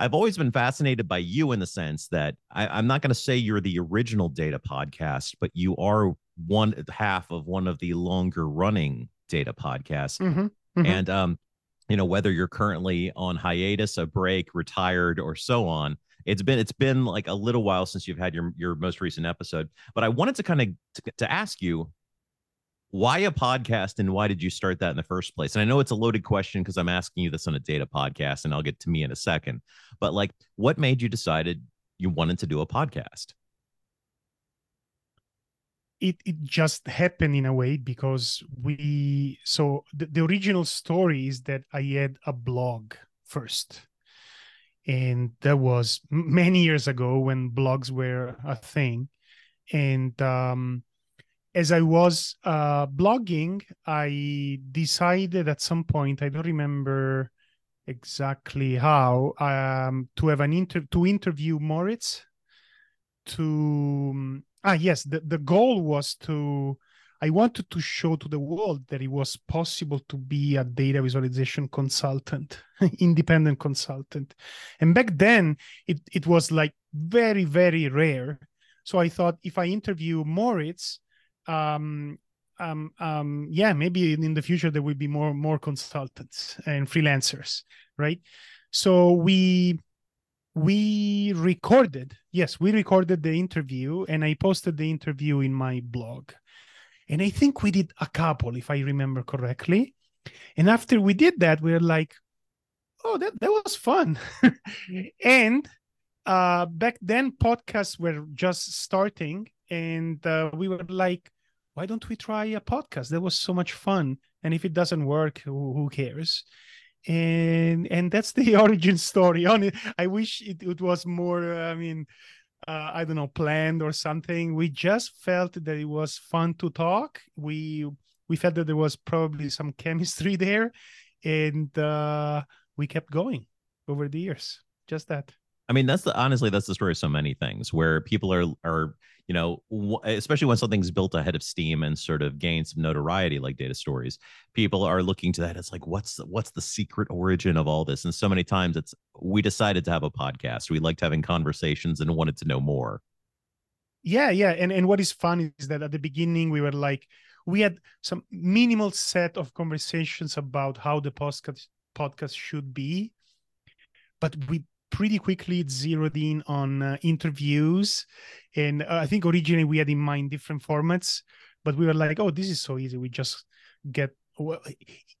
I've always been fascinated by you in the sense that I, am not going to say you're the original data podcast, but you are one half of one of the longer running data podcasts. Mm-hmm, mm-hmm. And um, you know, whether you're currently on hiatus, a break, retired, or so on, it's been it's been like a little while since you've had your your most recent episode. But I wanted to kind of to, to ask you why a podcast and why did you start that in the first place? And I know it's a loaded question because I'm asking you this on a data podcast and I'll get to me in a second. But like what made you decided you wanted to do a podcast? It it just happened in a way because we so the, the original story is that I had a blog first. And that was many years ago when blogs were a thing. And um as I was uh, blogging, I decided at some point, I don't remember exactly how, um, to have an inter to interview Moritz. To ah yes, the the goal was to I wanted to show to the world that it was possible to be a data visualization consultant, independent consultant. And back then, it, it was like very, very rare. So I thought if I interview Moritz, um, um, um, yeah, maybe in the future there will be more more consultants and freelancers, right? So we we recorded, yes, we recorded the interview, and I posted the interview in my blog, and I think we did a couple, if I remember correctly. And after we did that, we were like, "Oh, that that was fun," and uh, back then podcasts were just starting, and uh, we were like why don't we try a podcast? That was so much fun. And if it doesn't work who, who cares? And and that's the origin story. On it i wish it, it was more i mean uh, i don't know planned or something. We just felt that it was fun to talk. We we felt that there was probably some chemistry there and uh, we kept going over the years. Just that. I mean, that's the honestly, that's the story of so many things where people are are you know, especially when something's built ahead of steam and sort of gains some notoriety, like data stories, people are looking to that. It's like, what's the, what's the secret origin of all this? And so many times, it's we decided to have a podcast. We liked having conversations and wanted to know more. Yeah, yeah, and and what is fun is that at the beginning we were like, we had some minimal set of conversations about how the podcast podcast should be but we pretty quickly zeroed in on uh, interviews. And uh, i think originally we had in mind different formats but we were like oh this is so easy. We just get well,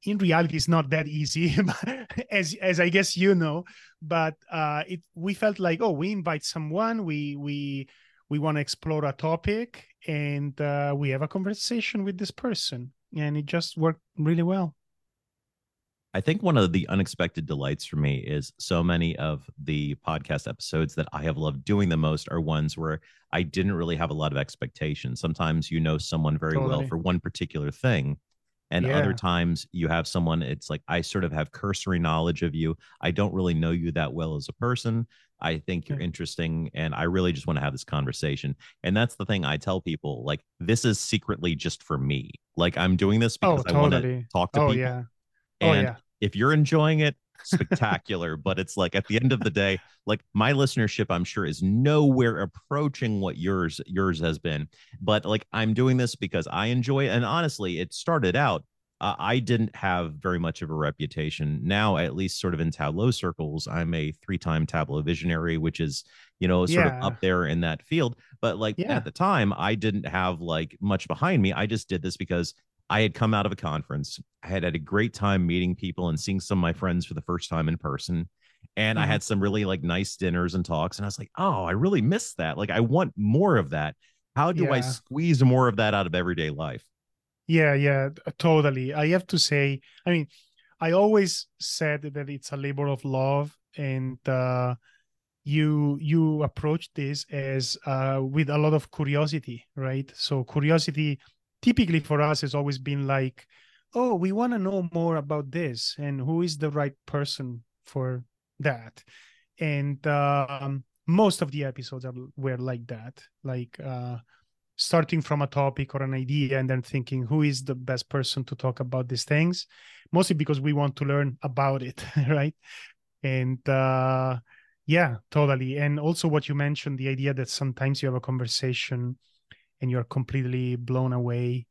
in reality it's not that easy as as i guess you know. But uh it we felt like oh we invite someone. We we we want to explore a topic and uh, we have a conversation with this person. And it just worked really well I think one of the unexpected delights for me is so many of the podcast episodes that I have loved doing the most are ones where I didn't really have a lot of expectations. Sometimes you know someone very totally. well for one particular thing. And yeah. other times you have someone, it's like I sort of have cursory knowledge of you. I don't really know you that well as a person. I think you're mm. interesting and I really just want to have this conversation. And that's the thing I tell people like, this is secretly just for me. Like, I'm doing this oh, because oh, totally. I want to talk to oh, people. Yeah. Oh, and oh, yeah. if you're enjoying it, spectacular. but it's like at the end of the day, like my listenership, I'm sure is nowhere approaching what yours yours has been. But like I'm doing this because I enjoy it. And honestly, it started out. Uh, I didn't have very much of a reputation. Now, at least, sort of in Tableau circles, I'm a three-time Tableau visionary, which is, you know, sort yeah. of up there in that field. But like yeah. at the time, I didn't have like much behind me. I just did this because I had come out of a conference. I had had a great time meeting people and seeing some of my friends for the first time in person. And mm-hmm. I had some really like nice dinners and talks. And I was like, oh, I really miss that. Like, I want more of that. How do yeah. I squeeze more of that out of everyday life? Yeah, yeah, totally. I have to say, I mean, I always said that it's a labor of love and uh you you approach this as uh with a lot of curiosity right so curiosity typically for us has always been like oh we want to know more about this and who is the right person for that? And um, most of the episodes are, were like that like uh, starting from a topic or an idea and then thinking who is the best person to talk about these things? Mostly because we want to learn about it right? And uh, Yeah, totally. And also what you mentioned, the idea that sometimes you have a conversation and you're completely blown away.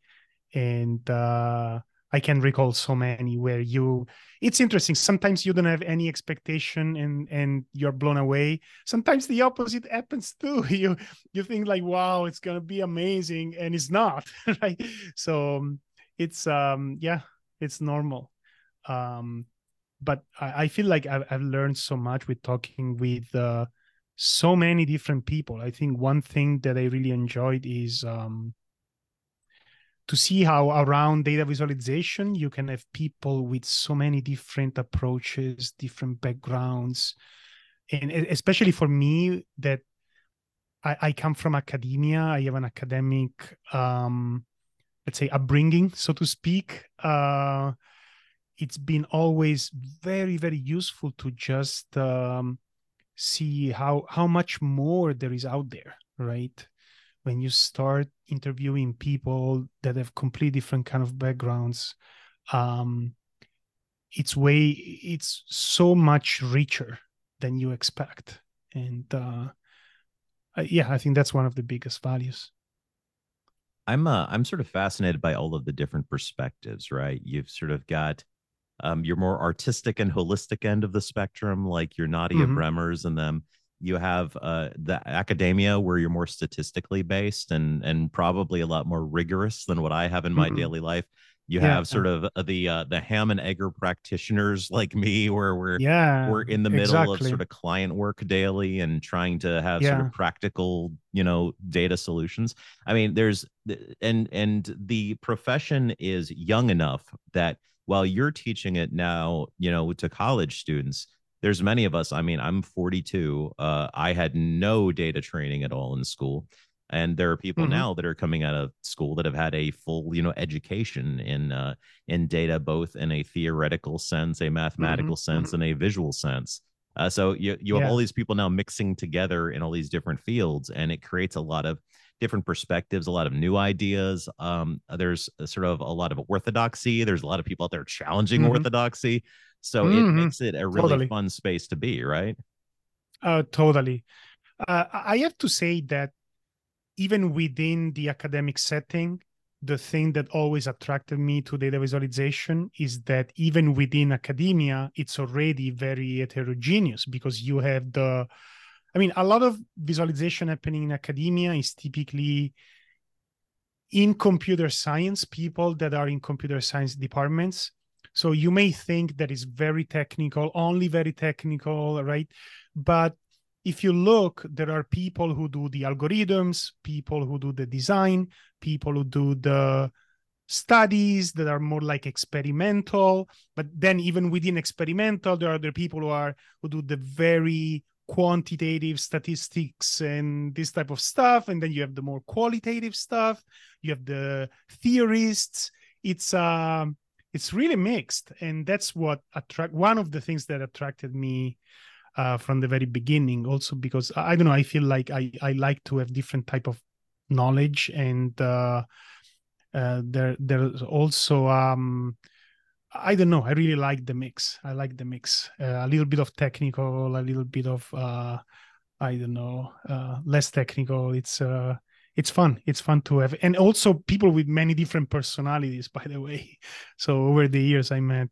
And uh, I can recall so many where you it's interesting. Sometimes you don't have any expectation and and you're blown away. Sometimes the opposite happens too. You you think like, wow, it's gonna be amazing, and it's not, right? So um, it's um yeah, it's normal. Um but I, I feel like I've, I've learned so much with talking with uh, so many different people. I think one thing that I really enjoyed is um, to see how around data visualization you can have people with so many different approaches, different backgrounds, and especially for me that I, I come from academia. I have an academic, um, let's say, upbringing, so to speak. Uh, it's been always very very useful to just um, see how how much more there is out there right? When you start interviewing people that have completely different kind of backgrounds um, it's way it's so much richer than you expect. And uh, yeah i think that's one of the biggest values. I'm uh, i'm sort of fascinated by all of the different perspectives right? You've sort of got um, your more artistic and holistic end of the spectrum, like your Nadieh mm-hmm. Bremers and them. You have uh, the academia where you're more statistically based and and probably a lot more rigorous than what I have in my mm-hmm. daily life. You yeah, have sort of uh, the uh, the ham and egger practitioners like me, where we're yeah we're in the middle exactly. of sort of client work daily and trying to have yeah. sort of practical you know data solutions. I mean, there's and and the profession is young enough that while you're teaching it now, you know, to college students, there's many of us. I mean, I'm 42. Uh, I had no data training at all in school. And there are people mm-hmm. now that are coming out of school that have had a full, you know, education in uh, in data, both in a theoretical sense, a mathematical mm-hmm. sense, mm-hmm. and a visual sense. Uh, so you you have yeah. all these people now mixing together in all these different fields, and it creates a lot of different perspectives, a lot of new ideas. Um, there's sort of a lot of orthodoxy. There's a lot of people out there challenging mm-hmm. orthodoxy. So mm-hmm. it makes it a really totally. fun space to be, right? Uh, totally. Uh, I have to say that even within the academic setting, the thing that always attracted me to data visualization is that even within academia, it's already very heterogeneous because you have the I mean, a lot of visualization happening in academia is typically in computer science, people that are in computer science departments. So you may think that is very technical, only very technical, right? But if you look, there are people who do the algorithms, people who do the design, people who do the studies that are more like experimental. But then even within experimental, there are other people who are who do the very quantitative statistics and this type of stuff and then you have the more qualitative stuff you have the theorists. It's um it's really mixed and that's what attract one of the things that attracted me uh, from the very beginning also because i don't know i feel like i i like to have different type of knowledge and uh, uh there there's also um I don't know. I really like the mix. I like the mix. Uh, a little bit of technical, a little bit of uh, I don't know, uh, less technical. It's uh, it's fun. It's fun to have, and also people with many different personalities. By the way, so over the years, I met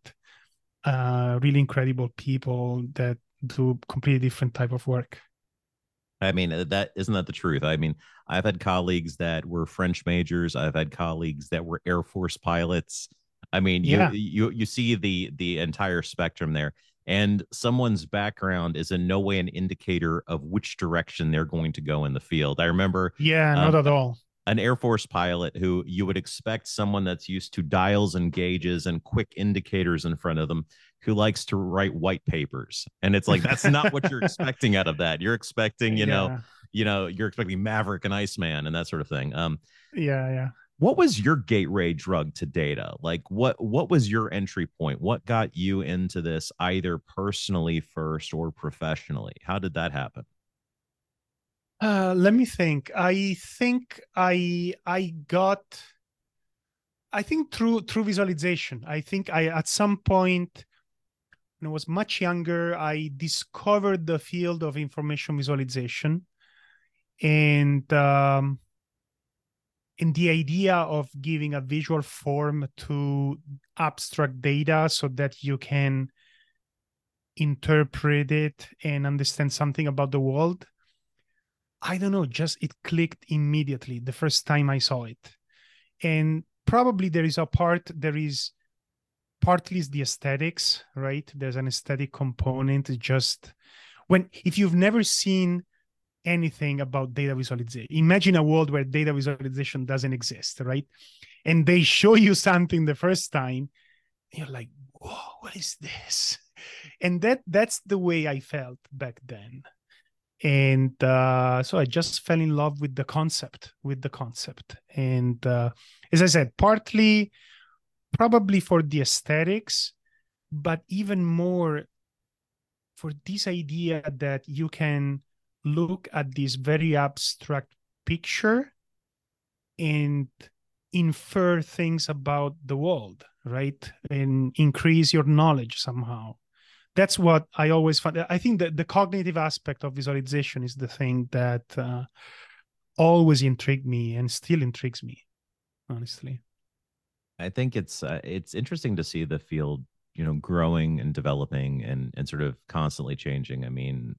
uh, really incredible people that do completely different type of work. I mean, uh, that isn't that the truth? I mean, I've had colleagues that were French majors. I've had colleagues that were Air Force pilots. I mean, you yeah. you you see the the entire spectrum there. And someone's background is in no way an indicator of which direction they're going to go in the field. I remember Yeah, um, not at all. An Air Force pilot who you would expect someone that's used to dials and gauges and quick indicators in front of them who likes to write white papers. And it's like that's not what you're expecting out of that. You're expecting, you yeah. know, you know, you're expecting Maverick and Iceman and that sort of thing. Um yeah, yeah what was your gateway drug to data? Like what what was your entry point? What got you into this either personally first or professionally? How did that happen? Uh, let me think. I think i i got i think through through visualization. I think i at some point when I was much younger, I discovered the field of information visualization, and um, in the idea of giving a visual form to abstract data so that you can interpret it and understand something about the world i don't know just it clicked immediately the first time i saw it. And probably there is a part there is partly is the aesthetics right? There's an aesthetic component just when if you've never seen anything about data visualization imagine a world where data visualization doesn't exist right? And they show you something the first time you're like whoa what is this? And that that's the way i felt back then. And uh, so i just fell in love with the concept with the concept. And uh, as i said partly probably for the aesthetics but even more for this idea that you can look at this very abstract picture and infer things about the world right? And increase your knowledge somehow. That's what i always find. I think that the cognitive aspect of visualization is the thing that uh, always intrigued me and still intrigues me honestly. I think it's uh, it's interesting to see the field you know growing and developing and and sort of constantly changing. I mean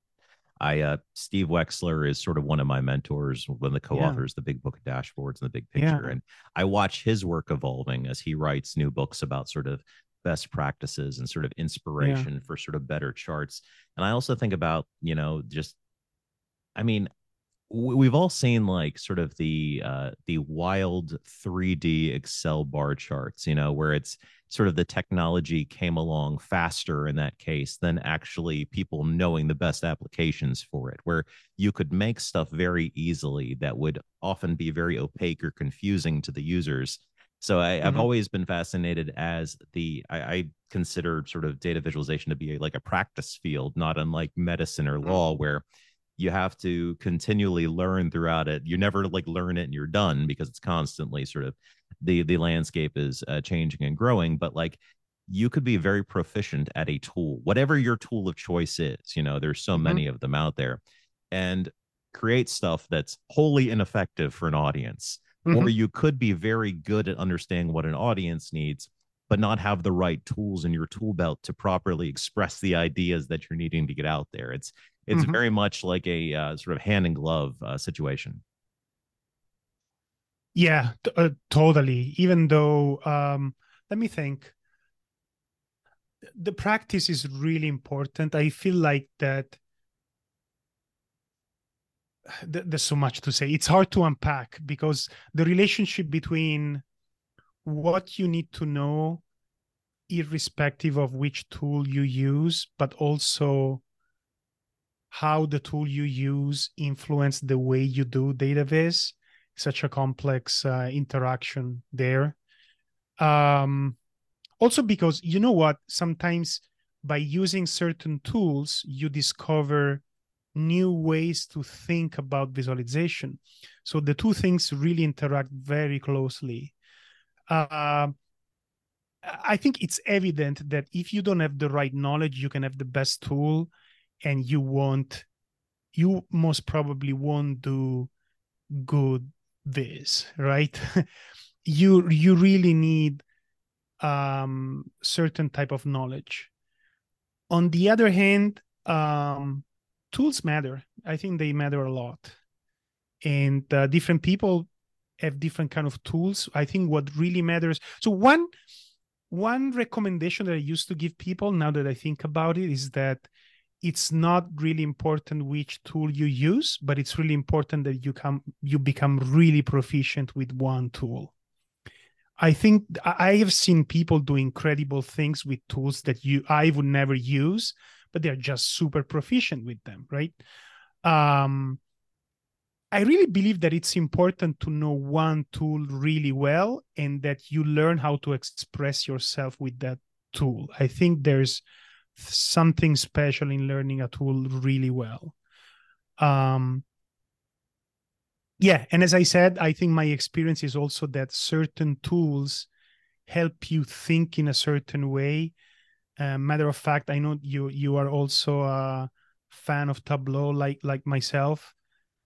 I uh, Steve Wexler is sort of one of my mentors, one of the co-authors, yeah. the Big Book of Dashboards and the Big Picture, yeah. and I watch his work evolving as he writes new books about sort of best practices and sort of inspiration yeah. for sort of better charts. And I also think about you know just, I mean, we've all seen like sort of the uh, the wild 3D Excel bar charts, you know, where it's sort of the technology came along faster in that case than actually people knowing the best applications for it, where you could make stuff very easily that would often be very opaque or confusing to the users. So I, have mm-hmm. always been fascinated as the I, I, consider sort of data visualization to be like a practice field, not unlike medicine or mm-hmm. law, where you have to continually learn throughout it you never like learn it and you're done because it's constantly sort of the the landscape is uh, changing and growing but like you could be very proficient at a tool whatever your tool of choice is you know there's so mm-hmm. many of them out there and create stuff that's wholly ineffective for an audience mm-hmm. or you could be very good at understanding what an audience needs but not have the right tools in your tool belt to properly express the ideas that you're needing to get out there it's it's mm-hmm. very much like a uh, sort of hand in glove uh, situation. Yeah, t- uh, totally. Even though, um, let me think. The practice is really important. I feel like that. Th- there's so much to say. It's hard to unpack because the relationship between what you need to know, irrespective of which tool you use, but also how the tool you use influence the way you do data viz. Such a complex uh, interaction there. Um, also because you know what? Sometimes by using certain tools you discover new ways to think about visualization. So the two things really interact very closely. Uh, i think it's evident that if you don't have the right knowledge you can have the best tool and you won't you most probably won't do good this right? You you really need um certain type of knowledge. On the other hand um tools matter. I think they matter a lot. And uh, different people have different kind of tools. I think what really matters so one one recommendation that i used to give people now that i think about it is that it's not really important which tool you use but it's really important that you come you become really proficient with one tool. I think i have seen people do incredible things with tools that you i would never use but they're just super proficient with them right? Um i really believe that it's important to know one tool really well and that you learn how to express yourself with that tool. I think there's something special in learning a tool really well. Um, yeah, and as I said, I think my experience is also that certain tools help you think in a certain way Uh, matter of fact, I know you you are also a fan of Tableau, like like myself.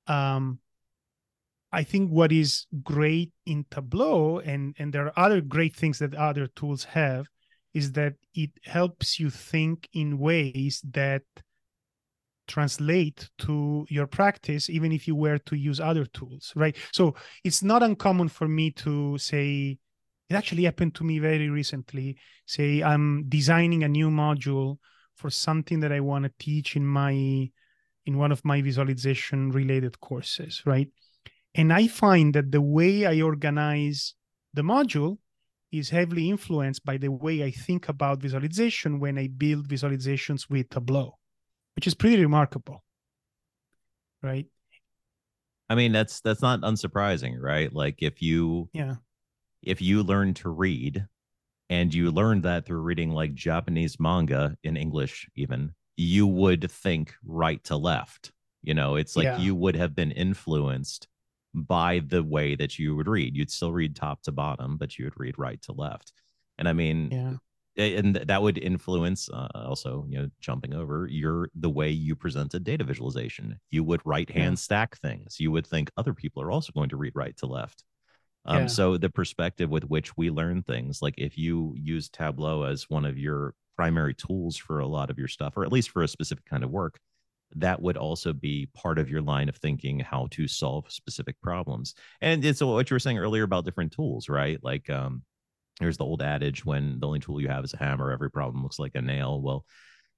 Um, I think what is great in Tableau, and and there are other great things that other tools have, is that it helps you think in ways that translate to your practice even if you were to use other tools right? So it's not uncommon for me to say it actually happened to me very recently say i'm designing a new module for something that i want to teach in my in one of my visualization related courses right? And i find that the way i organize the module is heavily influenced by the way i think about visualization when i build visualizations with tableau which is pretty remarkable right? I mean that's that's not unsurprising right? Like if you yeah. if you learn to read and you learned that through reading like japanese manga in english even you would think right to left you know? It's like Yeah. you would have been influenced by the way that you would read. You'd still read top to bottom but you would read right to left. And i mean yeah. and that would influence uh, also you know jumping over your the way you presented data visualization. You would right hand stack things. You would think other people are also going to read right to left. Um, Yeah. so the perspective with which we learn things like if you use tableau as one of your primary tools for a lot of your stuff or at least for a specific kind of work that would also be part of your line of thinking how to solve specific problems. And it's what you were saying earlier about different tools right? Like um there's the old adage when the only tool you have is a hammer every problem looks like a nail. Well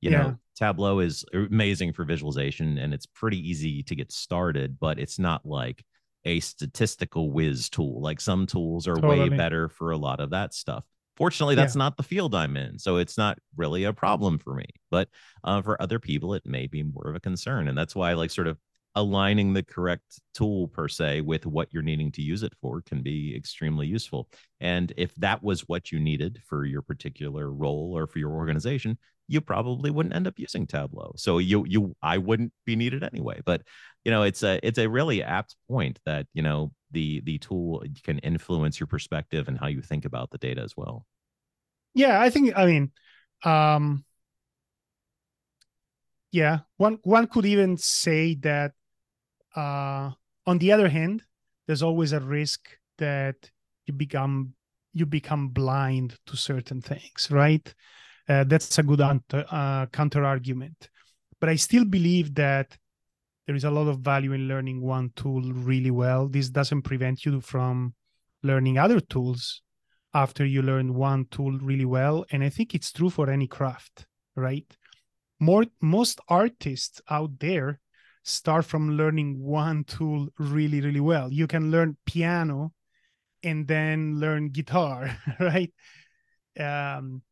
you Yeah. know tableau is amazing for visualization and it's pretty easy to get started but it's not like a statistical whiz tool. Like some tools are way better for a lot of that stuff fortunately that's not the field i'm in so it's not really a problem for me but uh, for other people it may be more of a concern and that's why like sort of aligning the correct tool per se with what you're needing to use it for can be extremely useful and if that was what you needed for your particular role or for your organization you probably wouldn't end up using tableau so you you i wouldn't be needed anyway but you know it's a it's a really apt point that you know the the tool can influence your perspective and how you think about the data as well. Yeah i think i mean um yeah one one could even say that uh on the other hand there's always a risk that you become you become blind to certain things right? Uh, that's a good ant- uh, counter argument but i still believe that there is a lot of value in learning one tool really well. This doesn't prevent you from learning other tools after you learn one tool really well. And i think it's true for any craft right? More most artists out there start from learning one tool really really well. You can learn piano and then learn guitar right? Um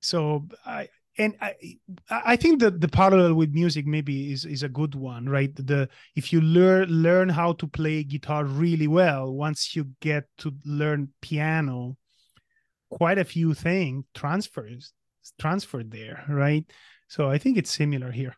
so i and i i think that the parallel with music maybe is is a good one right the if you learn learn how to play guitar really well once you get to learn piano quite a few things transfers transferred there right so i think it's similar here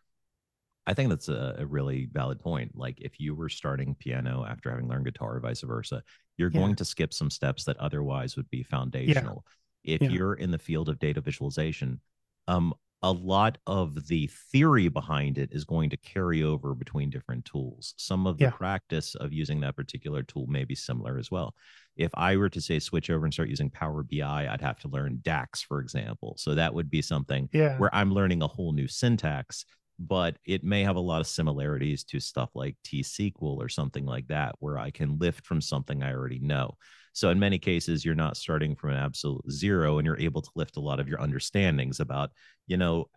I think that's a, a really valid point. Like if you were starting piano after having learned guitar, or vice versa, you're Yeah. going to skip some steps that otherwise would be foundational. If Yeah. you're in the field of data visualization, um, a lot of the theory behind it is going to carry over between different tools. Some of the Yeah. practice of using that particular tool may be similar as well. If I were to say switch over and start using Power BI, I'd have to learn DAX, for example. So that would be something yeah where I'm learning a whole new syntax, but it may have a lot of similarities to stuff like T SQL or something like that, where I can lift from something I already know. So in many cases, you're not starting from an absolute zero, and you're able to lift a lot of your understandings about, you know,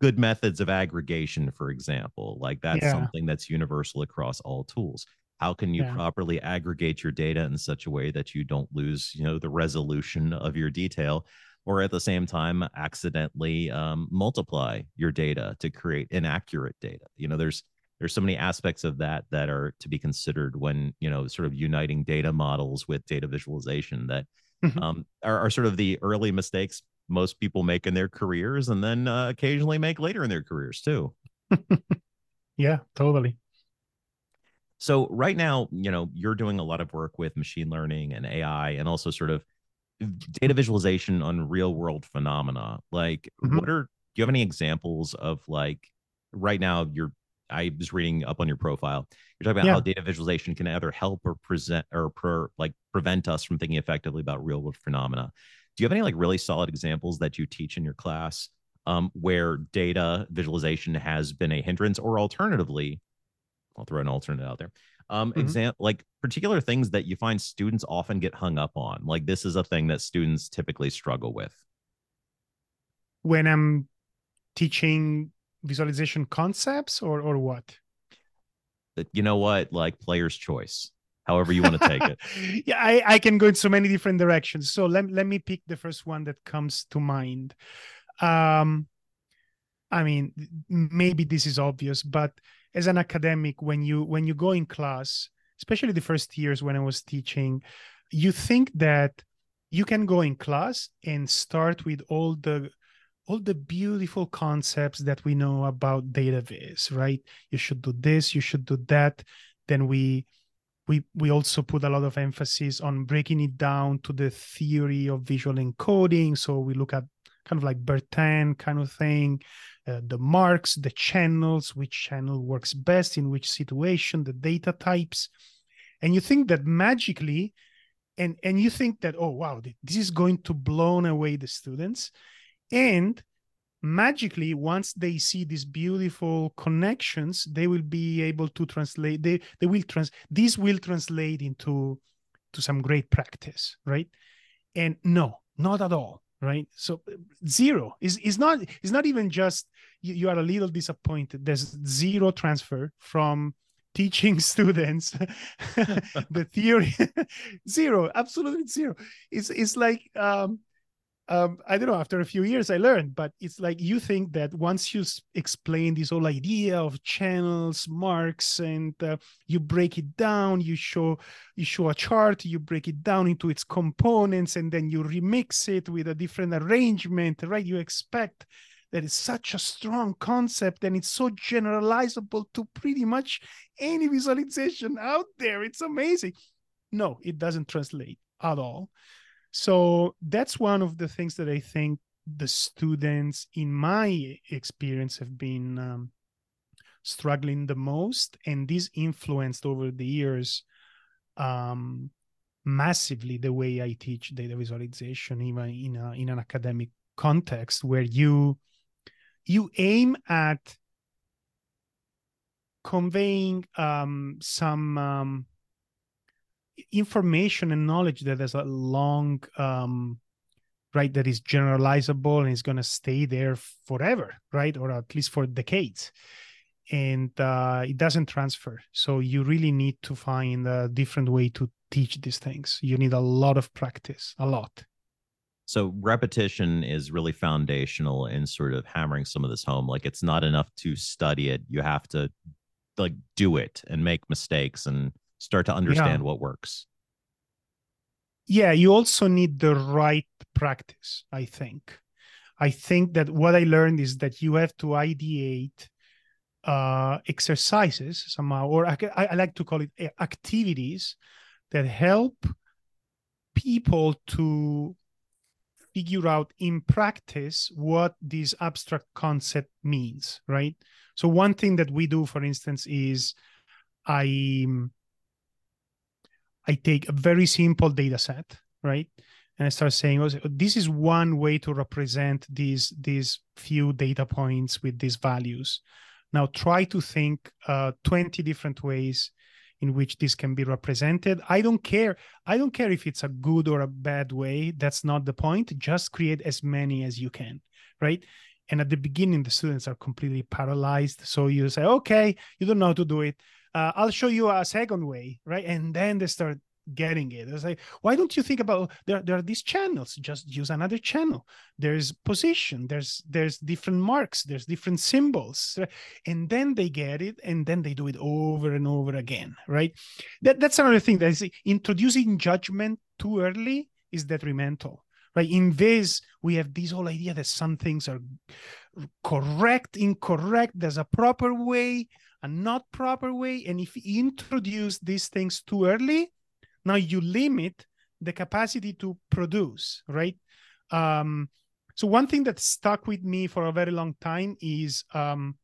good methods of aggregation, for example. Like that's Yeah. something that's universal across all tools. How can you Yeah. properly aggregate your data in such a way that you don't lose, you know, the resolution of your detail or at the same time accidentally um, multiply your data to create inaccurate data you know there's there's so many aspects of that that are to be considered when you know sort of uniting data models with data visualization that Mhm. um, are, are sort of the early mistakes most people make in their careers and then uh, occasionally make later in their careers too yeah totally so right now you know you're doing a lot of work with machine learning and ai and also sort of data visualization on real world phenomena. Like, Mhm. what are do you have any examples of like right now? You're I was reading up on your profile. You're talking about Yeah. how data visualization can either help or present or per, like prevent us from thinking effectively about real world phenomena. Do you have any like really solid examples that you teach in your class um, where data visualization has been a hindrance, or alternatively, I'll throw an alternate out there. Um, Mhm. exam like particular things that you find students often get hung up on. Like this is a thing that students typically struggle with. when I'm teaching visualization concepts or or what? You know what, like player's choice, however you want to take it. yeah, I, I can go in so many different directions. So let, let me pick the first one that comes to mind. Um, I mean, maybe this is obvious, but as an academic, when you when you go in class, especially the first years when I was teaching, you think that you can go in class and start with all the all the beautiful concepts that we know about data viz, right? You should do this, you should do that. Then we we we also put a lot of emphasis on breaking it down to the theory of visual encoding. So we look at kind of like Bertin kind of thing, uh, the marks, the channels, which channel works best in which situation, the data types, and you think that magically, and and you think that oh wow, this is going to blow away the students, and magically once they see these beautiful connections they will be able to translate they they will trans this will translate into to some great practice right? And no not at all right? So zero is is not it's not even just you, you are a little disappointed. There's zero transfer from teaching students. The theory zero absolutely zero. It's it's like um um, I don't know, after a few years, I learned, but it's like you think that once you explain this whole idea of channels, marks, and uh, you break it down, you show you show a chart, you break it down into its components, and then you remix it with a different arrangement, right? You expect that it's such a strong concept and it's so generalizable to pretty much any visualization out there. It's amazing. No, it doesn't translate at all. So that's one of the things that I think the students, in my experience, have been um, struggling the most, and this influenced over the years um, massively the way I teach data visualization, even in a, in an academic context, where you you aim at conveying um, some um, information and knowledge that has a long um right that is generalizable and is going to stay there forever right? Or at least for decades. And uh, it doesn't transfer. So you really need to find a different way to teach these things. You need a lot of practice a lot. So repetition is really foundational in sort of hammering some of this home. Like it's not enough to study it. You have to like do it and make mistakes and start to understand what works. yeah you also need the right practice i think. I think that what i learned is that you have to ideate uh exercises somehow or I, I like to call it uh, activities that help people to figure out in practice what this abstract concept means right? So one thing that we do for instance is i I take a very simple data set, right? And I start saying, oh, this is one way to represent these these few data points with these values. Now try to think uh, 20 different ways in which this can be represented. I don't care. I don't care if it's a good or a bad way. That's not the point. Just create as many as you can, right? And at the beginning, the students are completely paralyzed. So you say, okay, you don't know how to do it uh, I'll show you a second way, right? And then they start getting it. It's like, why don't you think about there? There are these channels. Just use another channel. There's position. There's there's different marks. There's different symbols, and then they get it, and then they do it over and over again, right? That that's another thing that is introducing judgment too early is detrimental. Right. In this, we have this whole idea that some things are correct, incorrect. There's a proper way, a not proper way. And if you introduce these things too early, now you limit the capacity to produce, right? Um, so one thing that stuck with me for a very long time is um,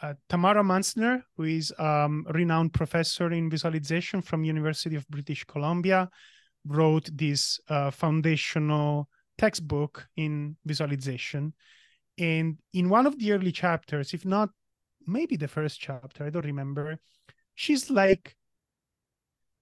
uh, Tamara Munzner, who is um, a renowned professor in visualization from University of British Columbia, wrote this uh, foundational textbook in visualization. And in one of the early chapters, if not maybe the first chapter, I don't remember, she's like,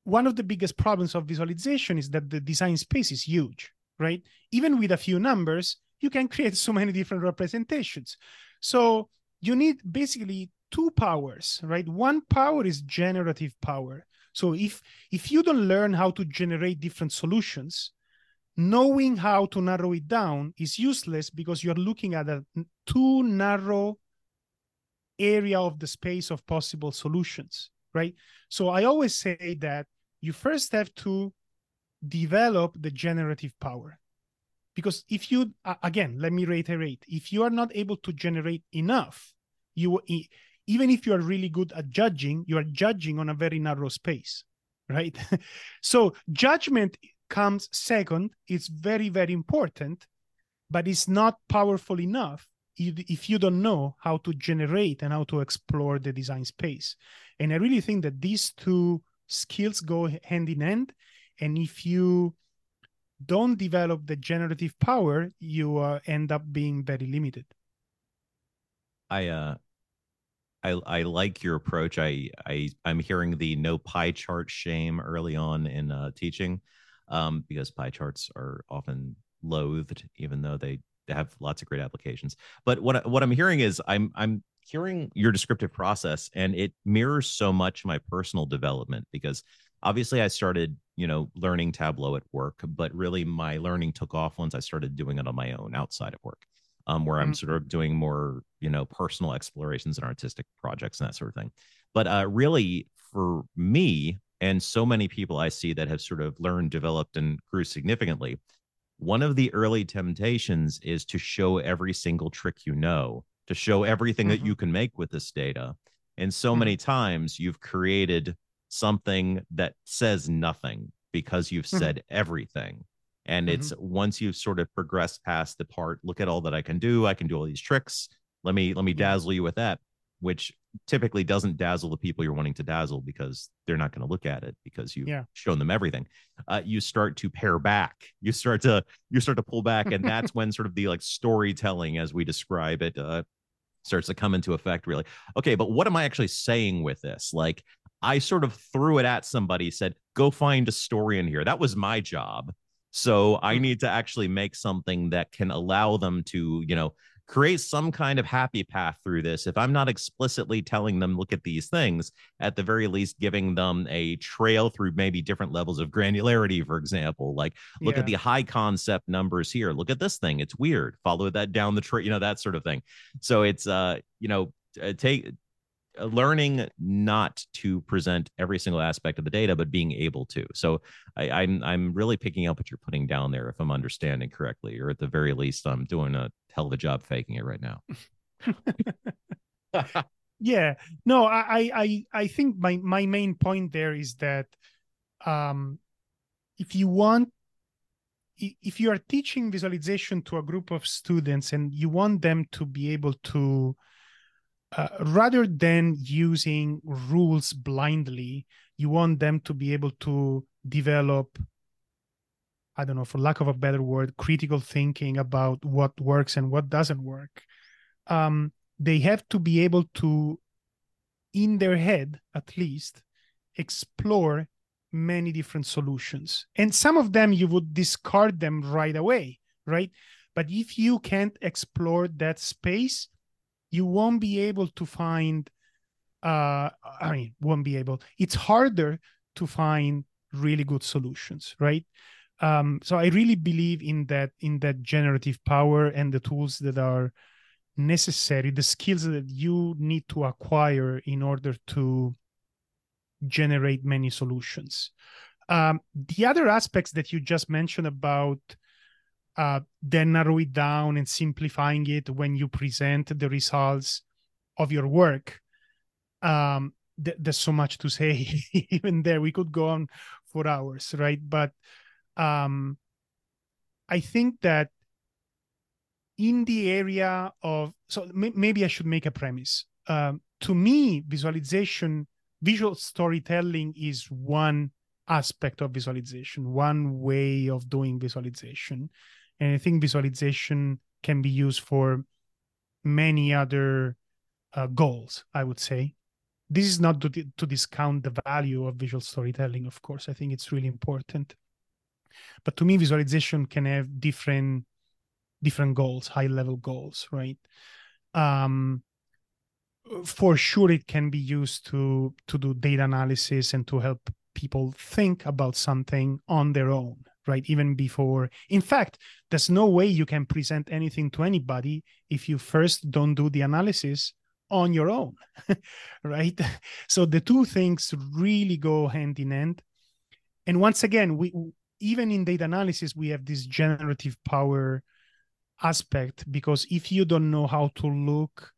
one of the biggest problems of visualization is that the design space is huge, right? Even with a few numbers, you can create so many different representations. So you need basically two powers, right? One power is generative power. So if if you don't learn how to generate different solutions, knowing how to narrow it down is useless because you're looking at a too narrow area of the space of possible solutions, right? So I always say that you first have to develop the generative power because if you again let me reiterate if you are not able to generate enough you even if you are really good at judging you are judging on a very narrow space right? So judgment comes second. It's very very important but it's not powerful enough if you don't know how to generate and how to explore the design space. And i really think that these two skills go hand in hand. And if you don't develop the generative power, you uh, end up being very limited. I uh I I like your approach. I I I'm hearing the no pie chart shame early on in uh, teaching, um, because pie charts are often loathed, even though they have lots of great applications. But what what I'm hearing is I'm I'm hearing your descriptive process, and it mirrors so much my personal development because obviously I started you know, learning Tableau at work, but really my learning took off once I started doing it on my own outside of work, um, where mm-hmm. I'm sort of doing more, you know, personal explorations and artistic projects and that sort of thing. But uh, really, for me and so many people I see that have sort of learned, developed, and grew significantly, one of the early temptations is to show every single trick you know, to show everything mm-hmm. that you can make with this data. And so mm-hmm. many times you've created something that says nothing because you've mm-hmm. said everything. And mm-hmm. it's once you've sort of progressed past the part, look at all that I can do. I can do all these tricks. Let me let me dazzle you with that, which typically doesn't dazzle the people you're wanting to dazzle because they're not going to look at it because you've yeah. shown them everything. Uh, you start to pare back. You start to you start to pull back, and that's when sort of the like storytelling, as we describe it, uh, starts to come into effect. Really, okay, but what am I actually saying with this? Like, I sort of threw it at somebody, said, go find a story in here. That was my job. So I hmm. need to actually make something that can allow them to, you know, create some kind of happy path through this. If I'm not explicitly telling them, look at these things, at the very least, giving them a trail through maybe different levels of granularity, for example, like look yeah. at the high concept numbers here. Look at this thing. It's weird. Follow that down the trail, you know, that sort of thing. So it's, uh, you know, take uh, learning not to present every single aspect of the data, but being able to. So I, I'm I'm really picking up what you're putting down there, if I'm understanding correctly, or at the very least, I'm doing a hell of a job faking it right now. yeah, no, I I I think my my main point there is that um, if you want if you are teaching visualization to a group of students and you want them to be able to uh, rather than using rules blindly, you want them to be able to develop, I don't know, for lack of a better word, critical thinking about what works and what doesn't work. Um, they have to be able to, in their head at least, explore many different solutions. And some of them you would discard them right away, right? But if you can't explore that space, you won't be able to find uh i mean won't be able it's harder to find really good solutions right? Um so i really believe in that in that generative power and the tools that are necessary the skills that you need to acquire in order to generate many solutions. Um the other aspects that you just mentioned about uh, then narrow it down and simplifying it when you present the results of your work. Um, th- there's so much to say. Even there, we could go on for hours, right? But um, I think that in the area of so maybe I should make a premise. Um, to me, visualization, visual storytelling is one aspect of visualization, one way of doing visualization, and I think visualization can be used for many other uh, goals. I would say this is not to, to discount the value of visual storytelling. Of course, I think it's really important but to me visualization can have different different goals high level goals right um for sure it can be used to to do data analysis and to help people think about something on their own right even before. In fact there's no way you can present anything to anybody if you first don't do the analysis on your own right? So the two things really go hand in hand. And once again we even in data analysis, we have this generative power aspect because if you don't know how to look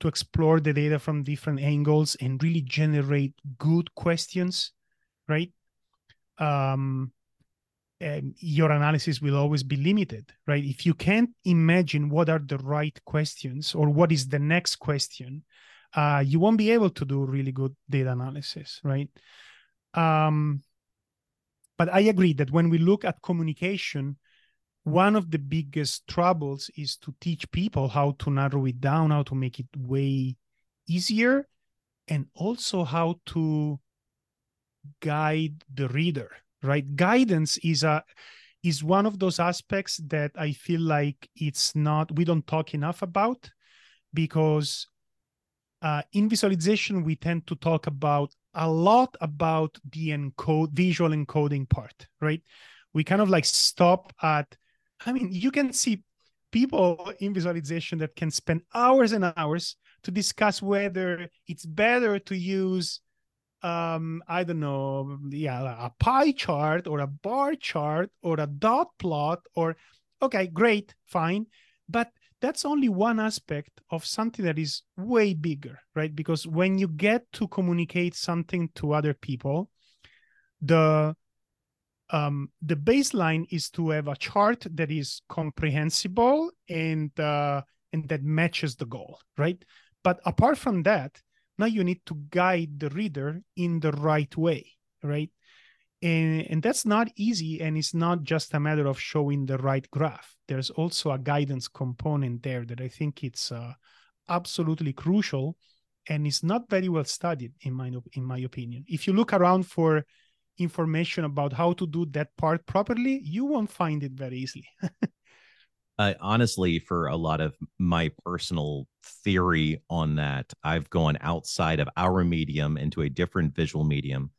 to explore the data from different angles and really generate good questions, right? Um, your analysis will always be limited, right? If you can't imagine what are the right questions or what is the next question, uh, you won't be able to do really good data analysis, right? Um, but I agree that when we look at communication, one of the biggest troubles is to teach people how to narrow it down, how to make it way easier, and also how to guide the reader. Right? Guidance is a is one of those aspects that I feel like it's not we don't talk enough about because uh, in visualization we tend to talk about a lot about the encode visual encoding part, right? We kind of like stop at, I mean, you can see people in visualization that can spend hours and hours to discuss whether it's better to use um i don't know yeah a pie chart or a bar chart or a dot plot or okay great fine but that's only one aspect of something that is way bigger, right? Because when you get to communicate something to other people, the um, the baseline is to have a chart that is comprehensible and uh, and that matches the goal, right? But apart from that, now you need to guide the reader in the right way, right? and, and that's not easy and it's not just a matter of showing the right graph. There's also a guidance component there that i think it's uh, absolutely crucial and is not very well studied in my in my opinion. If you look around for information about how to do that part properly you won't find it very easily uh, honestly for a lot of my personal theory on that i've gone outside of our medium into a different visual medium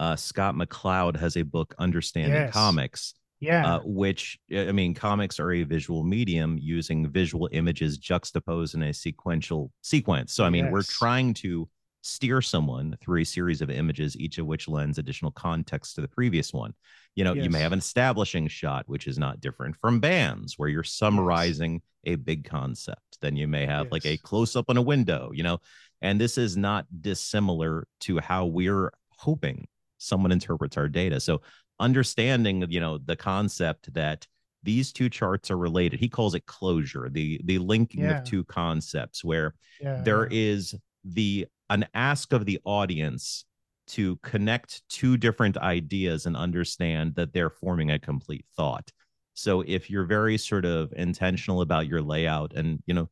uh, Scott McCloud has a book, Understanding yes. Comics. Yeah. Uh, which, I mean, comics are a visual medium using visual images juxtaposed in a sequential sequence. So, I mean, yes. we're trying to steer someone through a series of images, each of which lends additional context to the previous one. You know, yes. you may have an establishing shot, which is not different from BANs, where you're summarizing yes. a big concept. Then you may have yes. like a close up on a window, you know, and this is not dissimilar to how we're hoping someone interprets our data. So understanding, you know, the concept that these two charts are related. He calls it closure, the the linking yeah. of two concepts where yeah. there is the an ask of the audience to connect two different ideas and understand that they're forming a complete thought. So if you're very sort of intentional about your layout and, you know,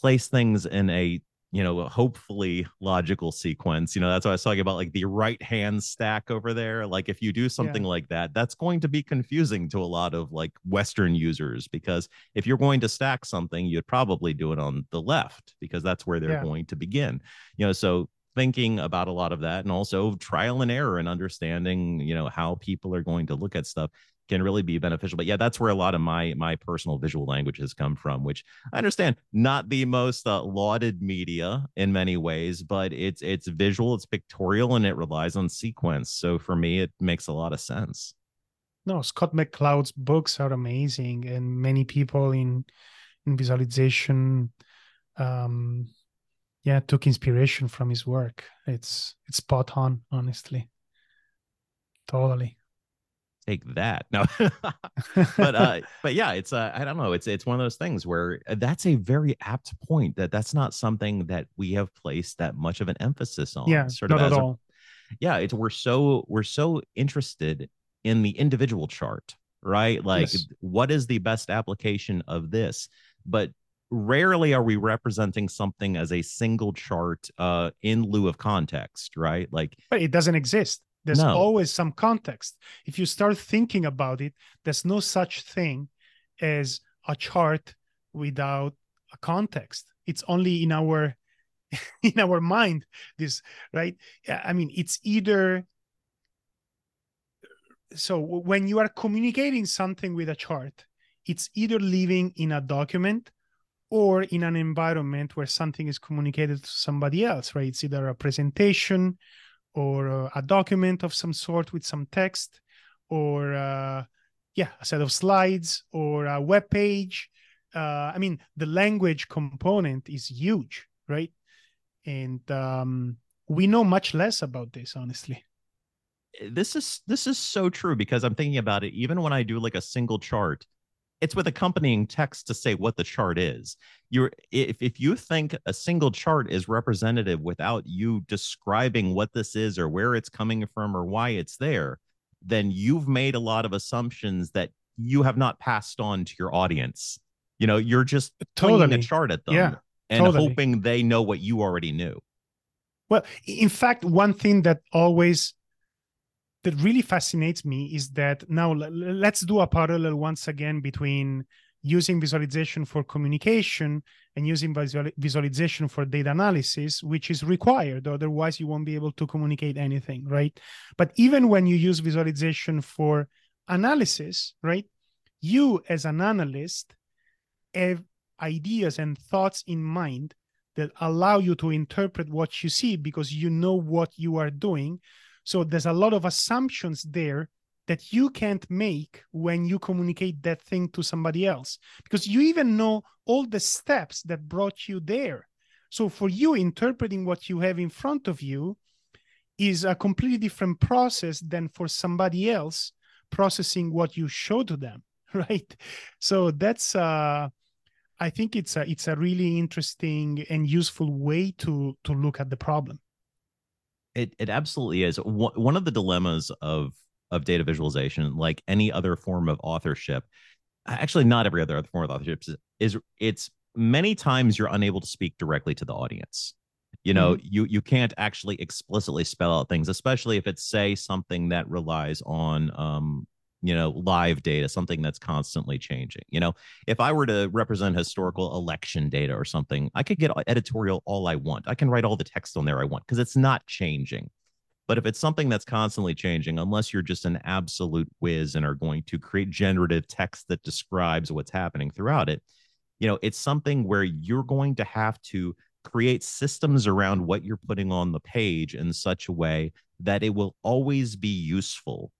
place things in a you know, hopefully logical sequence. You know, that's what I was talking about, like the right hand stack over there. Like if you do something yeah. like that, that's going to be confusing to a lot of like Western users because if you're going to stack something, you'd probably do it on the left because that's where they're yeah. going to begin. You know, so thinking about a lot of that and also trial and error and understanding, you know, how people are going to look at stuff can really be beneficial. But yeah, that's where a lot of my my personal visual language has come from, which I understand not the most uh, lauded media in many ways, but it's it's visual, it's pictorial, and it relies on sequence. So for me, it makes a lot of sense. No, Scott McCloud's books are amazing, and many people in in visualization, um, yeah, took inspiration from his work. It's it's spot on, honestly. Totally. Take that. No. But uh but yeah it's uh i don't know it's it's one of those things where uh, that's a very apt point that that's not something that we have placed that much of an emphasis on yeah sort not of at as a- all. Yeah it's we're so we're so interested in the individual chart right? Like Yes. what is the best application of this? But rarely are we representing something as a single chart uh in lieu of context right? Like but it doesn't exist there's No. always some context. If you start thinking about it there's no such thing as a chart without a context. It's only in our in our mind this right? I mean it's either so when you are communicating something with a chart it's either living in a document or in an environment where something is communicated to somebody else right? It's either a presentation or uh, a document of some sort with some text or uh, yeah a set of slides or a web page. Uh, i mean the language component is huge right? And um, we know much less about this honestly. This is this is so true because I'm thinking about it. Even when I do like a single chart, it's with accompanying text to say what the chart is. You're if if you think a single chart is representative without you describing what this is or where it's coming from or why it's there, then you've made a lot of assumptions that you have not passed on to your audience. You know, you're just throwing totally a chart at them Yeah, and totally. hoping they know what you already knew. Well, in fact, one thing that always that really fascinates me is that now let's do a parallel once again between using visualization for communication and using visual- visualization for data analysis, which is required. Otherwise, you won't be able to communicate anything, right? But even when you use visualization for analysis, right? You, as an analyst, have ideas and thoughts in mind that allow you to interpret what you see because you know what you are doing. So there's a lot of assumptions there that you can't make when you communicate that thing to somebody else because you even know all the steps that brought you there. So for you, interpreting what you have in front of you is a completely different process than for somebody else processing what you show to them, right? So that's uh I think it's a it's a really interesting and useful way to to look at the problem. It it absolutely is. One one of the dilemmas of of data visualization, like any other form of authorship, actually not every other form of authorship, is, is it's many times you're unable to speak directly to the audience. You know, you you can't actually explicitly spell out things, especially if it's say something that relies on um you know live data something that's constantly changing you know? If i were to represent historical election data or something i could get editorial all i want. I can write all the text on there i want because it's not changing. But if it's something that's constantly changing unless you're just an absolute whiz and are going to create generative text that describes what's happening throughout it you know it's something where you're going to have to create systems around what you're putting on the page in such a way that it will always be useful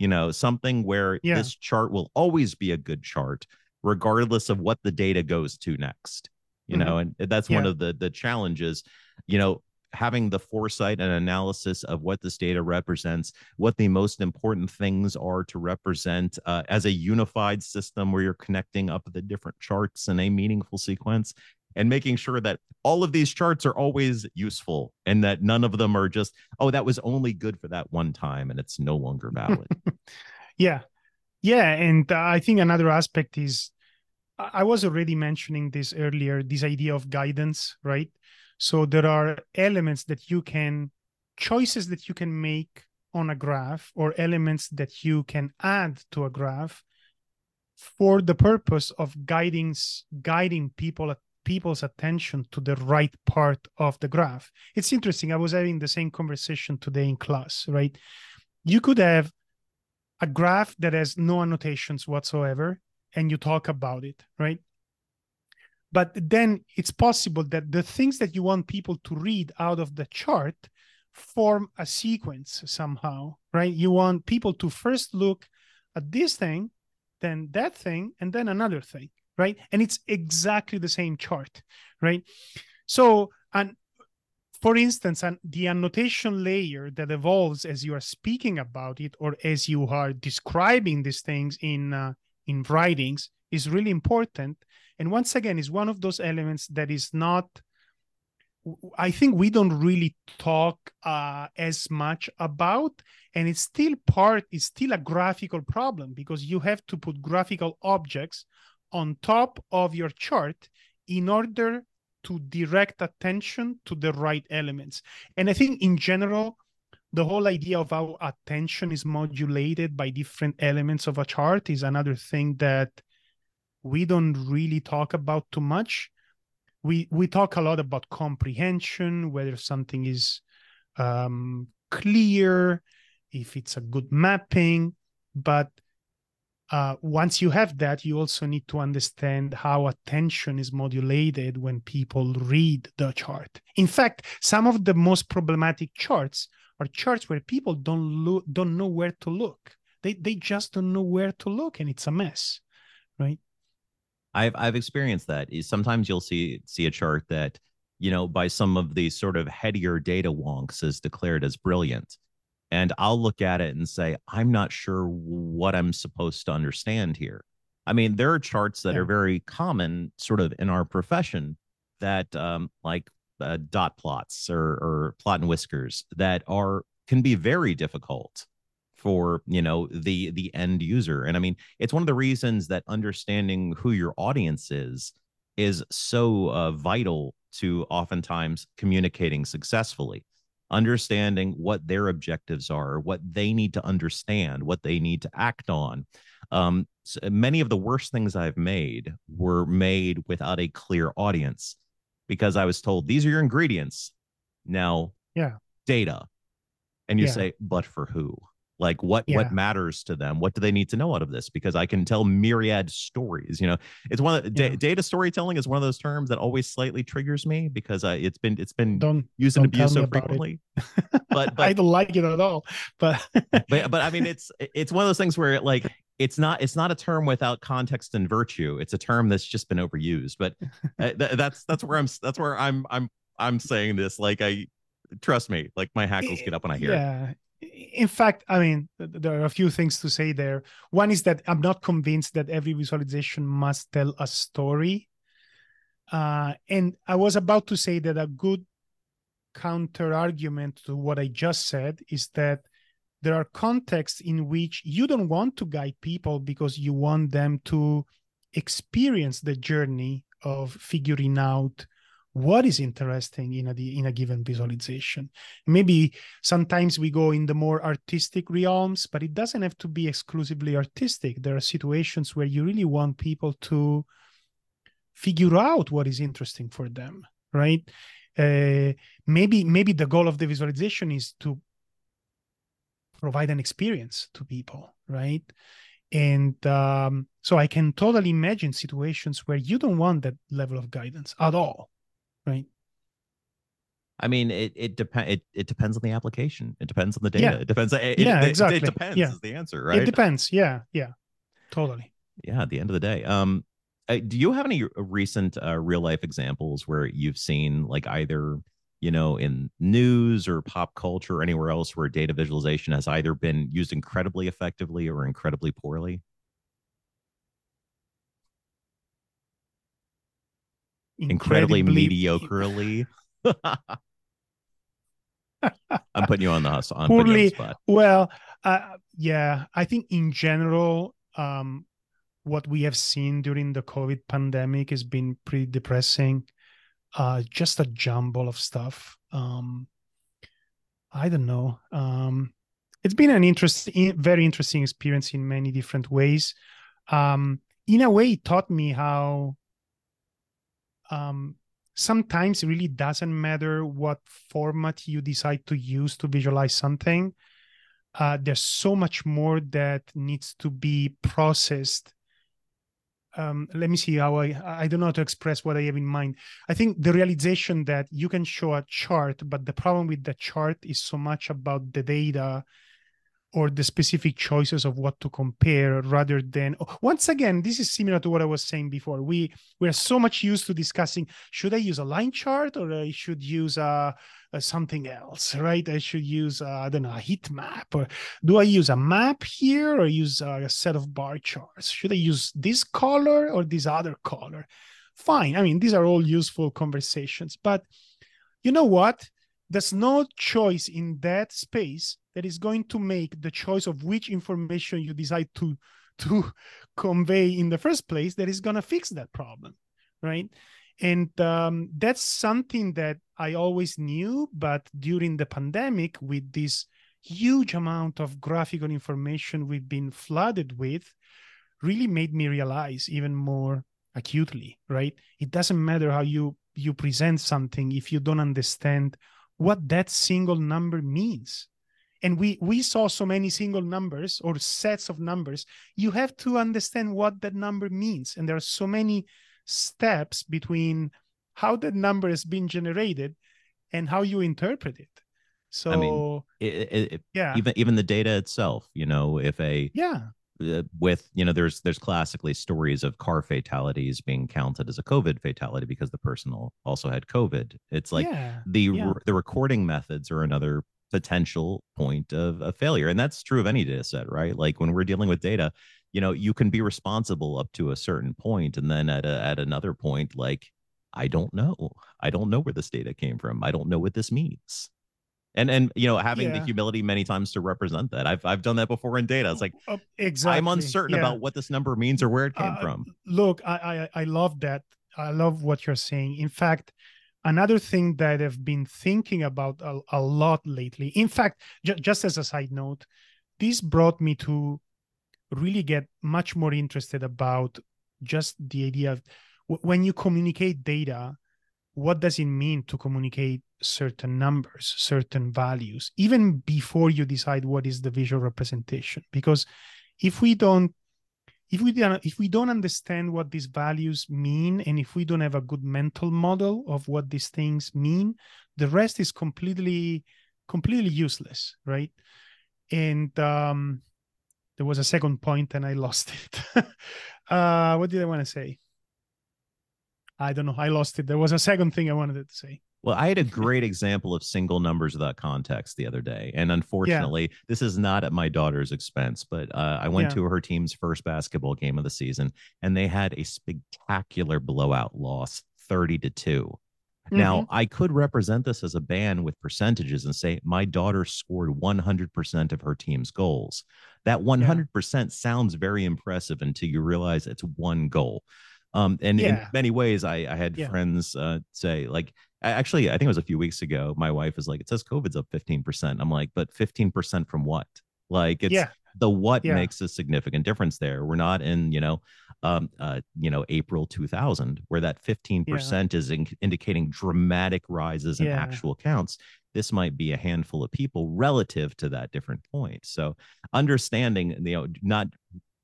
you know something where Yeah. this chart will always be a good chart regardless of what the data goes to next you know and that's one of the the challenges you know having the foresight and analysis of what this data represents what the most important things are to represent uh, as a unified system where you're connecting up the different charts in a meaningful sequence and making sure that all of these charts are always useful and that none of them are just oh that was only good for that one time and it's no longer valid Yeah. Yeah. And uh, I think another aspect is I I was already mentioning this earlier this idea of guidance, right? So there are elements that you can, choices that you can make on a graph or elements that you can add to a graph for the purpose of guiding guiding people people's attention to the right part of the graph. It's interesting. I was having the same conversation today in class, right? You could have a graph that has no annotations whatsoever and you talk about it, right? But then it's possible that the things that you want people to read out of the chart form a sequence somehow, right? You want people to first look at this thing, then that thing, and then another thing, right? And it's exactly the same chart, right? So, and for instance, and the annotation layer that evolves as you are speaking about it or as you are describing these things in uh, in writings is really important. And once again, is one of those elements that is not. I think we don't really talk uh, as much about, and it's still part. It's still a graphical problem because you have to put graphical objects on top of your chart in order to direct attention to the right elements. And I think in general, the whole idea of how attention is modulated by different elements of a chart is another thing that we don't really talk about too much. We we talk a lot about comprehension, whether something is um, clear, if it's a good mapping, but uh, once you have that, you also need to understand how attention is modulated when people read the chart. In fact, some of the most problematic charts are charts where people don't don't know where to look. They they just don't know where to look, and it's a mess, right? I've I've experienced that. Sometimes you'll see see a chart that you know by some of these sort of headier data wonks is declared as brilliant and I'll look at it and say, I'm not sure what I'm supposed to understand here. I mean, there are charts that yeah. are very common, sort of in our profession, that um, like uh, dot plots or, or plot and whiskers that are can be very difficult for you know the the end user. And I mean, it's one of the reasons that understanding who your audience is is so uh, vital to oftentimes communicating successfully understanding what their objectives are, what they need to understand, what they need to act on. Um, so many of the worst things I've made were made without a clear audience because I was told these are your ingredients. Now, yeah, data. And you yeah. say, but for who? Like what yeah. what matters to them? What do they need to know out of this? Because i can tell myriad stories you know? It's one of the, yeah. data storytelling is one of those terms that always slightly triggers me because uh, it's been it's been don't, used don't and abused so frequently. But, but i don't like it at all but but but i mean it's it's one of those things where like it's not it's not a term without context and virtue. It's a term that's just been overused but uh, th- that's that's where i'm that's where i'm i'm i'm saying this like i trust me like my hackles get up when i hear yeah. it in fact, I mean, there are a few things to say there. One is that I'm not convinced that every visualization must tell a story. Uh, and I was about to say that a good counter argument to what I just said is that there are contexts in which you don't want to guide people because you want them to experience the journey of figuring out what is interesting in a in a given visualization. Maybe sometimes we go in the more artistic realms but it doesn't have to be exclusively artistic. There are situations where you really want people to figure out what is interesting for them right? Uh, maybe maybe the goal of the visualization is to provide an experience to people right? And um, so i can totally imagine situations where you don't want that level of guidance at all right I mean, it it depends. It, it depends on the application. It depends on the data. Yeah. It depends. It, yeah, it, exactly. It, depends. Yeah. Is the answer right? It depends. Yeah, yeah, totally. Yeah. At the end of the day, um, uh, do you have any recent uh, real life examples where you've seen like either you know in news or pop culture or anywhere else where data visualization has either been used incredibly effectively or incredibly poorly? Incredibly, mediocrely. I'm putting you on the hustle. I'm Poorly, well, uh, yeah, I think in general, um, what we have seen during the COVID pandemic has been pretty depressing. Uh, just a jumble of stuff. Um, I don't know. Um, it's been an interesting, very interesting experience in many different ways. Um, in a way, it taught me how um, sometimes it really doesn't matter what format you decide to use to visualize something. Uh, there's so much more that needs to be processed. Um, let me see how I I don't know how to express what I have in mind. I think the realization that you can show a chart, but the problem with the chart is so much about the data or the specific choices of what to compare rather than once again this is similar to what i was saying before. We we're so much used to discussing should i use a line chart or i should use a, a something else right? I should use uh, I don't know a heat map or do i use a map here or use a set of bar charts? Should i use this color or this other color? Fine. I mean these are all useful conversations but you know what there's no choice in that space that is going to make the choice of which information you decide to to convey in the first place that is going to fix that problem right? And um, that's something that i always knew but during the pandemic with this huge amount of graphical information we've been flooded with really made me realize even more acutely right? It doesn't matter how you you present something if you don't understand what that single number means. And we we saw so many single numbers or sets of numbers. You have to understand what that number means. And there are so many steps between how that number has been generated and how you interpret it. So I mean, it, it, yeah. even even the data itself you know if a yeah Uh, with you know there's there's classically stories of car fatalities being counted as a covid fatality because the person also had covid. It's like yeah, the yeah. the recording methods are another potential point of, a failure and that's true of any data set right? Like when we're dealing with data you know you can be responsible up to a certain point and then at a, at another point like i don't know. I don't know where this data came from. I don't know what this means and and you know having Yeah. the humility many times to represent that. I've i've done that before in data. It's like Uh, exactly. i'm uncertain yeah. about what this number means or where it came Uh, from. look I, I i love that. I love what you're saying. In fact another thing that i've been thinking about a, a lot lately in fact ju- just as a side note this brought me to really get much more interested about just the idea of w- when you communicate data what does it mean to communicate certain numbers certain values even before you decide what is the visual representation. Because if we don't if we don't if we don't understand what these values mean and if we don't have a good mental model of what these things mean the rest is completely completely useless right? And um there was a second point and i lost it. Uh what did i want to say i don't know i lost it there was a second thing i wanted to say Well, I had a great example of single numbers without context the other day. And unfortunately, this is not at my daughter's expense, but uh, I went Yeah. to her team's first basketball game of the season and they had a spectacular blowout loss 30 to 2. Now, I could represent this as a BAN with percentages and say my daughter scored 100% of her team's goals. That 100% sounds very impressive until you realize it's one goal. Um, and in many ways, I, I had Yeah. friends uh, say, like, actually, I think it was a few weeks ago, my wife is like, it says COVID's up 15%. I'm like, but 15% from what? Like, it's yeah the what Yeah. makes a significant difference there. We're not in, you know, um, uh, you know, April 2000, where that 15% is in- indicating dramatic rises in Yeah. actual counts. This might be a handful of people relative to that different point. So, understanding, you know, not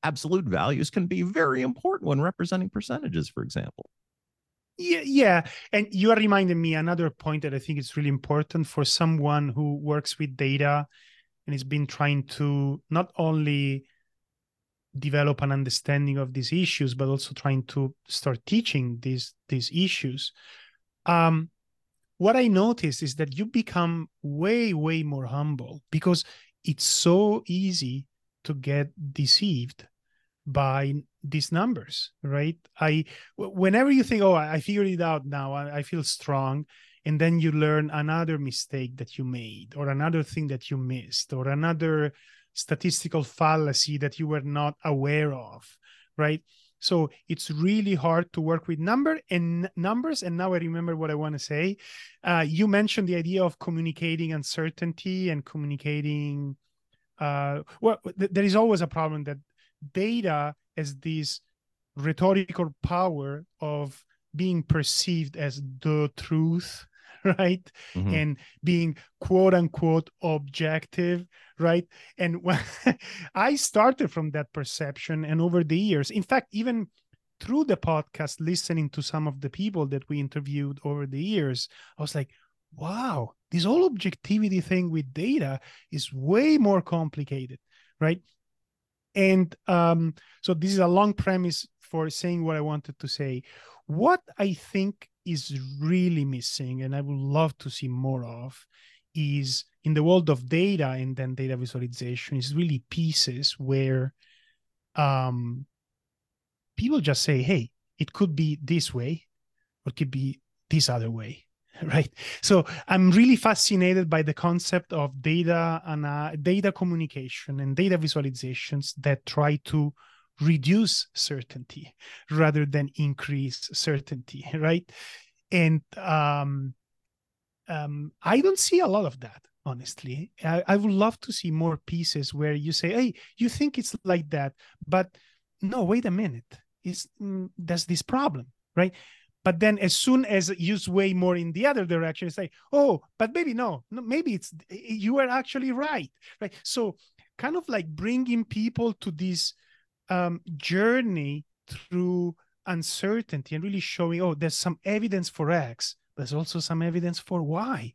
absolute values can be very important when representing percentages, for example. Yeah, yeah. And you are reminding me another point that I think is really important for someone who works with data and has been trying to not only develop an understanding of these issues, but also trying to start teaching these these issues. Um, what I noticed is that you become way, way more humble because it's so easy to get deceived by these numbers, right? i whenever you think, oh, I figured it out now, I, I feel strong, and then you learn another mistake that you made, or another thing that you missed, or another statistical fallacy that you were not aware of, right? So it's really hard to work with number and numbers. And now I remember what I want to say. Uh, you mentioned the idea of communicating uncertainty and communicating. Uh, well, th- there is always a problem that data has this rhetorical power of being perceived as the truth right Mhm. and being quote unquote objective right and when i started from that perception and over the years in fact even through the podcast listening to some of the people that we interviewed over the years i was like wow, this whole objectivity thing with data is way more complicated, right? And um, so this is a long premise for saying what I wanted to say. What I think is really missing, and I would love to see more of, is in the world of data and then data visualization, is really pieces where um, people just say, hey, it could be this way, or it could be this other way right. So i'm really fascinated by the concept of data and uh, data communication and data visualizations that try to reduce certainty rather than increase certainty right? And um, um, i don't see a lot of that honestly. I, I would love to see more pieces where you say hey you think it's like that but no wait a minute. Is mm, there's this problem right but then as soon as you sway more in the other direction say oh but maybe no, no maybe it's you are actually right. Right? So kind of like bringing people to this um, journey through uncertainty and really showing oh there's some evidence for x there's also some evidence for y.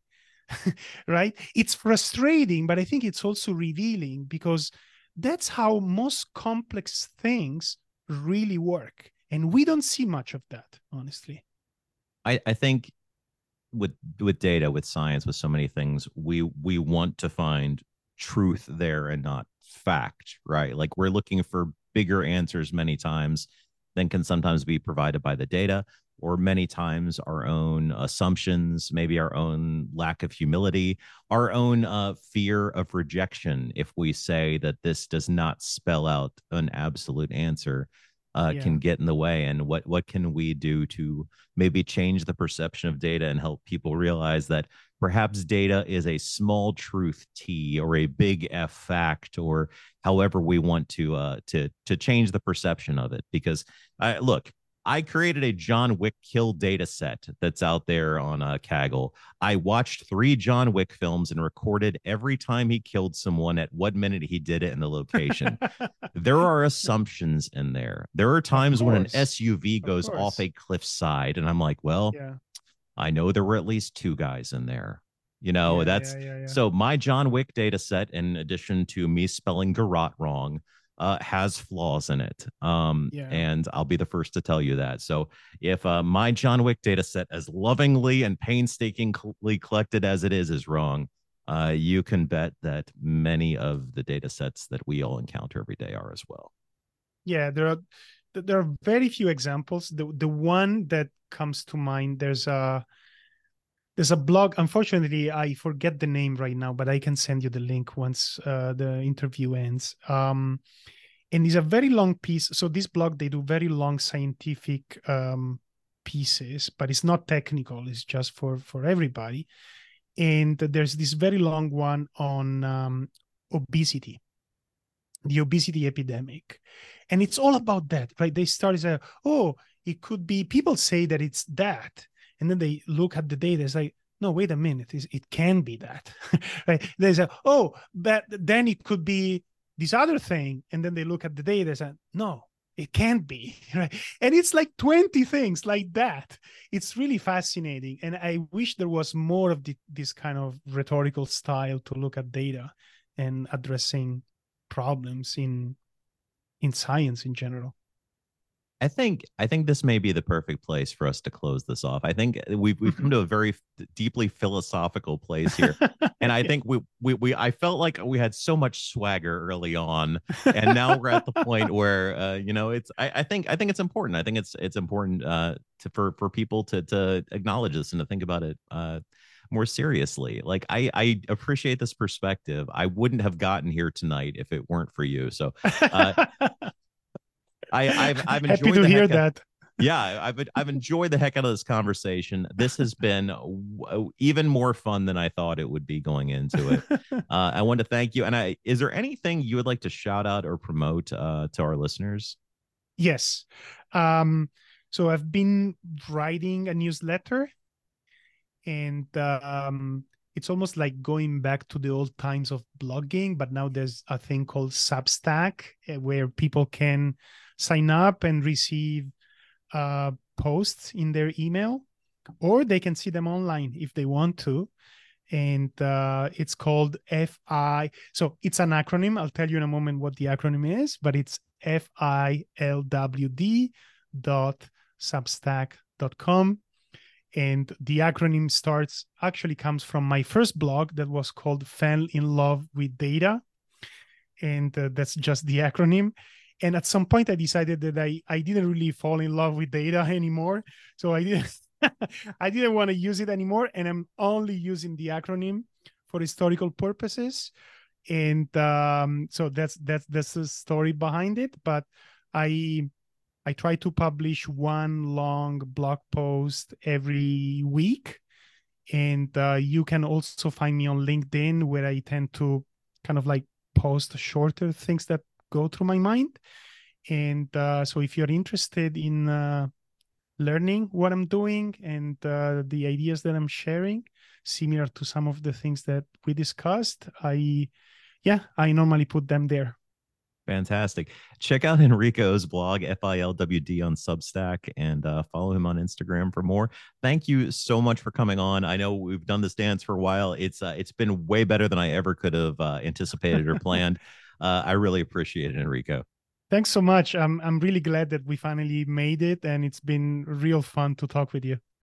Right? It's frustrating but i think it's also revealing because that's how most complex things really work and we don't see much of that honestly i i think with with data with science with so many things we we want to find truth there and not fact right like we're looking for bigger answers many times than can sometimes be provided by the data or many times our own assumptions, maybe our own lack of humility, our own uh, fear of rejection. If we say that this does not spell out an absolute answer, uh, yeah. can get in the way and what what can we do to maybe change the perception of data and help people realize that perhaps data is a small truth t or a big f fact or however we want to uh to to change the perception of it because I look I created a John Wick kill data set that's out there on uh, Kaggle. I watched three John Wick films and recorded every time he killed someone at what minute he did it and the location. there are assumptions in there. There are times when an SUV goes off a cliffside, and I'm like, well, yeah. I know there were at least two guys in there. You know, yeah, that's yeah, so my John Wick data set, in addition to me spelling garrote wrong, uh, has flaws in it. Um, yeah. And I'll be the first to tell you that. So if uh, my John Wick data set, as lovingly and painstakingly collected as it is, is wrong, uh, you can bet that many of the data sets that we all encounter every day are as well. Yeah, there are there are very few examples. The the one that comes to mind, there's a there's a blog unfortunately i forget the name right now but i can send you the link once uh, the interview ends. Um, and it's a very long piece. So this blog they do very long scientific um, pieces but it's not technical. It's just for for everybody. And there's this very long one on um, obesity the obesity epidemic. And it's all about that right? They start as a oh it could be people say that it's that and then they look at the data it's like no wait a minute it can be that. Right? They say oh but then it could be this other thing. And then they look at the data and say no it can't be. Right? And it's like 20 things like that. It's really fascinating and i wish there was more of the, this kind of rhetorical style to look at data and addressing problems in in science in general I think I think this may be the perfect place for us to close this off. I think we've we've come mm-hmm. to a very deeply philosophical place here, and I think we, we we I felt like we had so much swagger early on, and now we're at the point where uh, you know it's I, I think I think it's important. I think it's it's important uh, to for for people to to acknowledge this and to think about it uh, more seriously. Like I I appreciate this perspective. I wouldn't have gotten here tonight if it weren't for you. So. Uh, I, I've I've enjoyed happy to hear that. Of, yeah, I've I've enjoyed the heck out of this conversation. This has been w- even more fun than I thought it would be going into it. Uh, I want to thank you. And I is there anything you would like to shout out or promote uh, to our listeners? Yes. Um, so I've been writing a newsletter, and um, it's almost like going back to the old times of blogging, but now there's a thing called Substack eh, where people can sign up and receive uh, posts in their email or they can see them online if they want to. And uh, it's called FI. So it's an acronym. I'll tell you in a moment what the acronym is, but it's FILWD dot and the acronym starts actually comes from my first blog that was called fell in love with data and uh, that's just the acronym and at some point i decided that i i didn't really fall in love with data anymore. So i didn't i didn't want to use it anymore. And i'm only using the acronym for historical purposes. And um, so that's that's that's the story behind it. But i I try to publish one long blog post every week. And uh, you can also find me on LinkedIn, where I tend to kind of like post shorter things that go through my mind. And uh, so if you're interested in uh, learning what I'm doing and uh, the ideas that I'm sharing, similar to some of the things that we discussed, I, yeah, I normally put them there. Fantastic. Check out Enrico's blog, FILWD on Substack, and uh, follow him on Instagram for more. Thank you so much for coming on. I know we've done this dance for a while. It's uh, it's been way better than I ever could have uh, anticipated or planned. Uh, I really appreciate it, Enrico. Thanks so much. I'm I'm really glad that we finally made it, and it's been real fun to talk with you.